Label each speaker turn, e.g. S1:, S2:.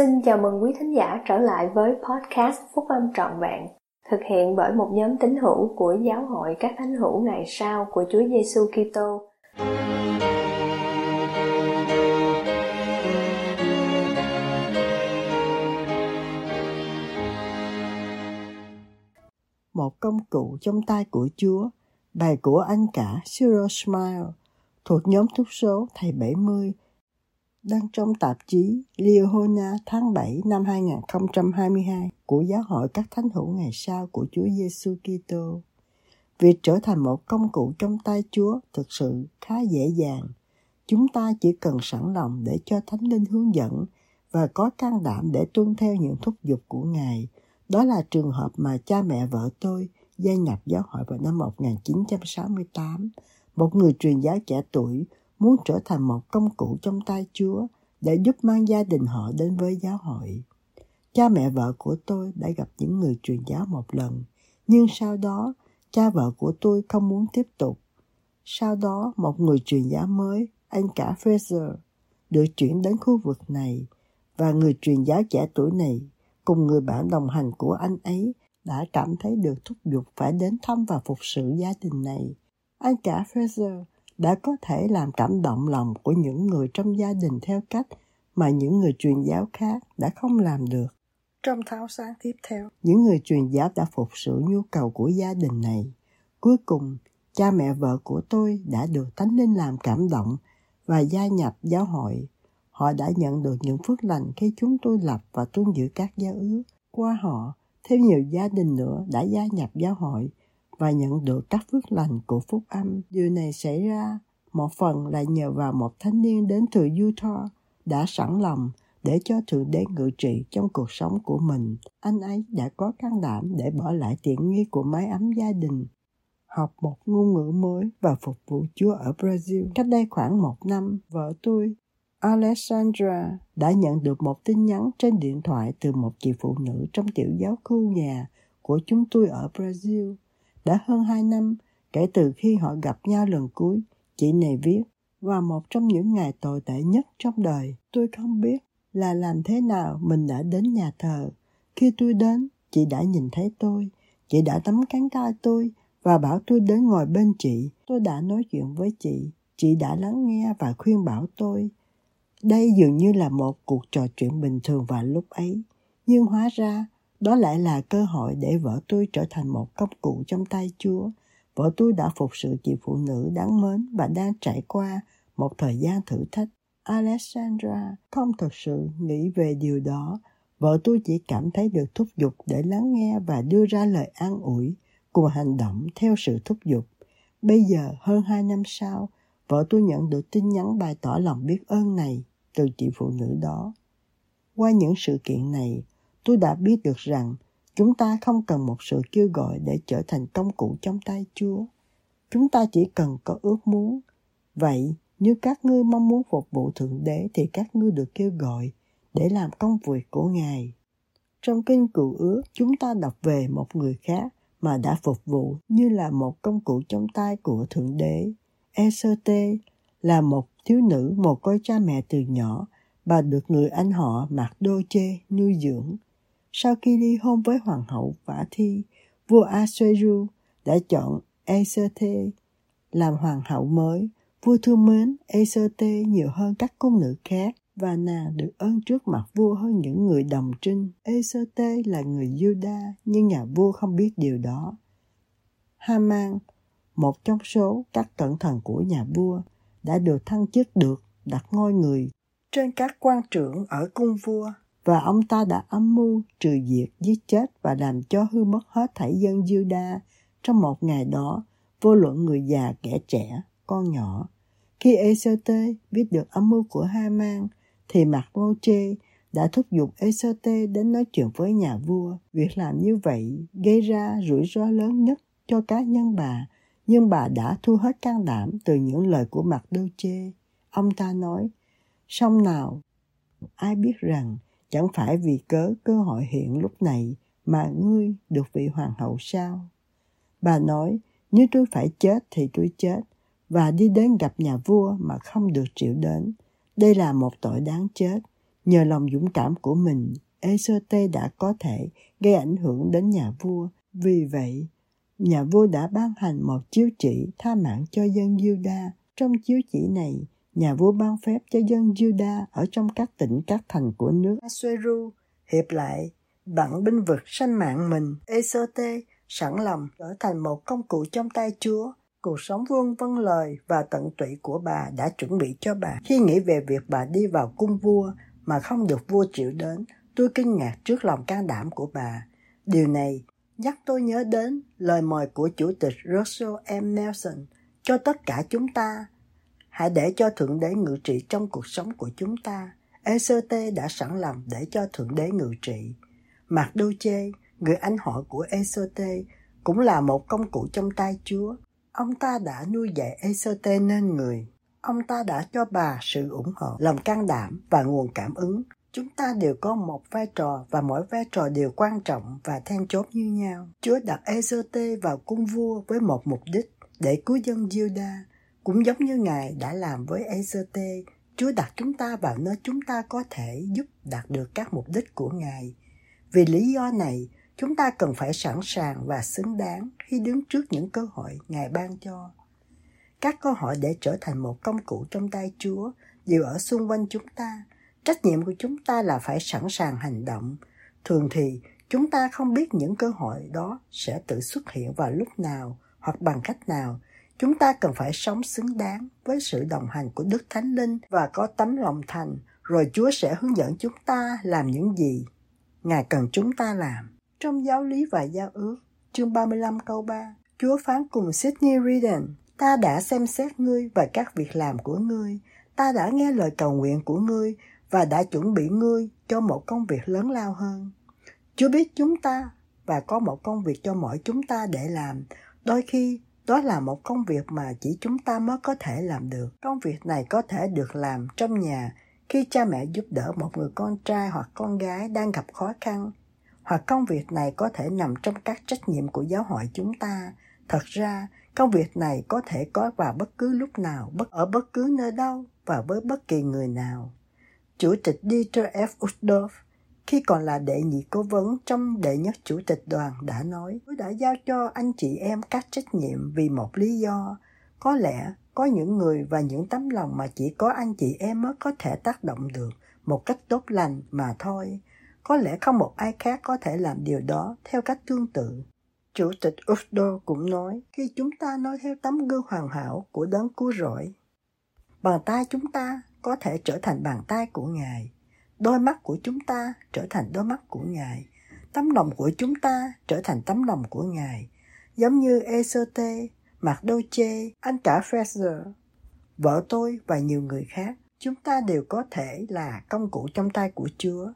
S1: Xin chào mừng quý thính giả trở lại với podcast Phúc Âm Trọn Vẹn, thực hiện bởi một nhóm tín hữu của Giáo hội các thánh hữu ngày sau của Chúa Giêsu Kitô.
S2: Một công cụ trong tay của Chúa, bài của anh cả Cyril Smile, thuộc nhóm thuốc số thầy 70 đăng trong tạp chí Liahona tháng 7 năm 2022 của Giáo hội các thánh hữu ngày sau của Chúa Giêsu Kitô. Việc trở thành một công cụ trong tay Chúa thực sự khá dễ dàng. Chúng ta chỉ cần sẵn lòng để cho Thánh Linh hướng dẫn và có can đảm để tuân theo những thúc giục của Ngài. Đó là trường hợp mà cha mẹ vợ tôi gia nhập giáo hội vào năm 1968. Một người truyền giáo trẻ tuổi muốn trở thành một công cụ trong tay Chúa để giúp mang gia đình họ đến với giáo hội. Cha mẹ vợ của tôi đã gặp những người truyền giáo một lần, nhưng sau đó cha vợ của tôi không muốn tiếp tục. Sau đó một người truyền giáo mới, anh cả Fraser, được chuyển đến khu vực này và người truyền giáo trẻ tuổi này cùng người bạn đồng hành của anh ấy đã cảm thấy được thúc giục phải đến thăm và phục sự gia đình này. Anh cả Fraser đã có thể làm cảm động lòng của những người trong gia đình theo cách mà những người truyền giáo khác đã không làm được. Trong tháo sáng tiếp theo, những người truyền giáo đã phục sự nhu cầu của gia đình này. Cuối cùng, cha mẹ vợ của tôi đã được Thánh Linh làm cảm động và gia nhập giáo hội. Họ đã nhận được những phước lành khi chúng tôi lập và tuân giữ các giao ước. Qua họ, thêm nhiều gia đình nữa đã gia nhập giáo hội và nhận được các phước lành của phúc âm. Điều này xảy ra một phần là nhờ vào một thanh niên đến từ Utah đã sẵn lòng để cho Thượng Đế ngự trị trong cuộc sống của mình. Anh ấy đã có can đảm để bỏ lại tiện nghi của mái ấm gia đình, học một ngôn ngữ mới và phục vụ Chúa ở Brazil. Cách đây khoảng một năm, vợ tôi, Alessandra, đã nhận được một tin nhắn trên điện thoại từ một chị phụ nữ trong tiểu giáo khu nhà của chúng tôi ở Brazil. Đã hơn hai năm kể từ khi họ gặp nhau lần cuối, chị này viết, và một trong những ngày tồi tệ nhất trong đời, tôi không biết là làm thế nào mình đã đến nhà thờ. Khi tôi đến, chị đã nhìn thấy tôi, chị đã tắm cánh tay tôi và bảo tôi đến ngồi bên chị. Tôi đã nói chuyện với chị, chị đã lắng nghe và khuyên bảo tôi. Đây dường như là một cuộc trò chuyện bình thường vào lúc ấy, nhưng hóa ra đó lại là cơ hội để vợ tôi trở thành một công cụ trong tay Chúa. Vợ tôi đã phục sự chị phụ nữ đáng mến và đang trải qua một thời gian thử thách. Alexandra không thực sự nghĩ về điều đó. Vợ tôi chỉ cảm thấy được thúc giục để lắng nghe và đưa ra lời an ủi cùng hành động theo sự thúc giục. Bây giờ, hơn hai năm sau, vợ tôi nhận được tin nhắn bày tỏ lòng biết ơn này từ chị phụ nữ đó. Qua những sự kiện này, tôi đã biết được rằng chúng ta không cần một sự kêu gọi để trở thành công cụ trong tay Chúa. Chúng ta chỉ cần có ước muốn. Vậy, nếu các ngươi mong muốn phục vụ Thượng Đế thì các ngươi được kêu gọi để làm công việc của Ngài. Trong kinh cựu ước, chúng ta đọc về một người khác mà đã phục vụ như là một công cụ trong tay của Thượng Đế. Eserte là một thiếu nữ một coi cha mẹ từ nhỏ, bà được người anh họ mặc đô chê nuôi dưỡng. Sau khi ly hôn với hoàng hậu Vả Thi, vua Asueru đã chọn Eserte làm hoàng hậu mới Vua thương mến Eserte nhiều hơn các cung nữ khác và nàng được ơn trước mặt vua hơn những người đồng trinh. Eserte là người Juda nhưng nhà vua không biết điều đó. Haman, một trong số các cẩn thần của nhà vua, đã được thăng chức được đặt ngôi người trên các quan trưởng ở cung vua và ông ta đã âm mưu trừ diệt, giết chết và làm cho hư mất hết thảy dân Juda trong một ngày đó, vô luận người già kẻ trẻ con nhỏ. Khi Eserte biết được âm mưu của Haman, thì mặt Mô Chê đã thúc giục Eserte đến nói chuyện với nhà vua. Việc làm như vậy gây ra rủi ro lớn nhất cho cá nhân bà, nhưng bà đã thu hết can đảm từ những lời của mặt Đô Chê. Ông ta nói, song nào, ai biết rằng chẳng phải vì cớ cơ hội hiện lúc này mà ngươi được vị hoàng hậu sao? Bà nói, nếu tôi phải chết thì tôi chết, và đi đến gặp nhà vua mà không được triệu đến. Đây là một tội đáng chết. Nhờ lòng dũng cảm của mình, Esote đã có thể gây ảnh hưởng đến nhà vua. Vì vậy, nhà vua đã ban hành một chiếu chỉ tha mạng cho dân Juda. Trong chiếu chỉ này, nhà vua ban phép cho dân Juda ở trong các tỉnh các thành của nước Asueru hiệp lại bằng binh vực sanh mạng mình. Esote sẵn lòng trở thành một công cụ trong tay Chúa. Cuộc sống vương vâng lời và tận tụy của bà đã chuẩn bị cho bà. Khi nghĩ về việc bà đi vào cung vua mà không được vua chịu đến, tôi kinh ngạc trước lòng can đảm của bà. Điều này nhắc tôi nhớ đến lời mời của Chủ tịch Russell M. Nelson cho tất cả chúng ta. Hãy để cho Thượng Đế ngự trị trong cuộc sống của chúng ta. ECT đã sẵn lòng để cho Thượng Đế ngự trị. Mạc Đô Chê, người anh họ của ECT, cũng là một công cụ trong tay Chúa. Ông ta đã nuôi dạy ECT nên người. Ông ta đã cho bà sự ủng hộ, lòng can đảm và nguồn cảm ứng. Chúng ta đều có một vai trò và mỗi vai trò đều quan trọng và then chốt như nhau. Chúa đặt ECT vào cung vua với một mục đích để cứu dân Juda, cũng giống như Ngài đã làm với ECT. Chúa đặt chúng ta vào nơi chúng ta có thể giúp đạt được các mục đích của Ngài. Vì lý do này, chúng ta cần phải sẵn sàng và xứng đáng khi đứng trước những cơ hội Ngài ban cho. Các cơ hội để trở thành một công cụ trong tay Chúa đều ở xung quanh chúng ta. Trách nhiệm của chúng ta là phải sẵn sàng hành động. Thường thì chúng ta không biết những cơ hội đó sẽ tự xuất hiện vào lúc nào hoặc bằng cách nào. Chúng ta cần phải sống xứng đáng với sự đồng hành của Đức Thánh Linh và có tấm lòng thành, rồi Chúa sẽ hướng dẫn chúng ta làm những gì Ngài cần chúng ta làm. Trong giáo lý và giao ước, chương 35 câu 3, Chúa phán cùng Sydney Reardon, ta đã xem xét ngươi và các việc làm của ngươi, ta đã nghe lời cầu nguyện của ngươi và đã chuẩn bị ngươi cho một công việc lớn lao hơn. Chúa biết chúng ta và có một công việc cho mỗi chúng ta để làm. Đôi khi đó là một công việc mà chỉ chúng ta mới có thể làm được. Công việc này có thể được làm trong nhà khi cha mẹ giúp đỡ một người con trai hoặc con gái đang gặp khó khăn hoặc công việc này có thể nằm trong các trách nhiệm của giáo hội chúng ta thật ra, công việc này có thể có vào bất cứ lúc nào, bất, ở bất cứ nơi đâu và với bất kỳ người nào chủ tịch Dieter F. Uchtdorf khi còn là đệ nhị cố vấn trong đệ nhất chủ tịch đoàn đã nói tôi đã giao cho anh chị em các trách nhiệm vì một lý do có lẽ có những người và những tấm lòng mà chỉ có anh chị em mới có thể tác động được một cách tốt lành mà thôi. Có lẽ không một ai khác có thể làm điều đó theo cách tương tự. Chủ tịch Usdo cũng nói, khi chúng ta nói theo tấm gương hoàn hảo của đấng cứu rỗi, bàn tay chúng ta có thể trở thành bàn tay của Ngài, đôi mắt của chúng ta trở thành đôi mắt của Ngài, tấm lòng của chúng ta trở thành tấm lòng của Ngài, giống như Esote Mạc Đô Chê, anh cả Fraser, vợ tôi và nhiều người khác, chúng ta đều có thể là công cụ trong tay của Chúa.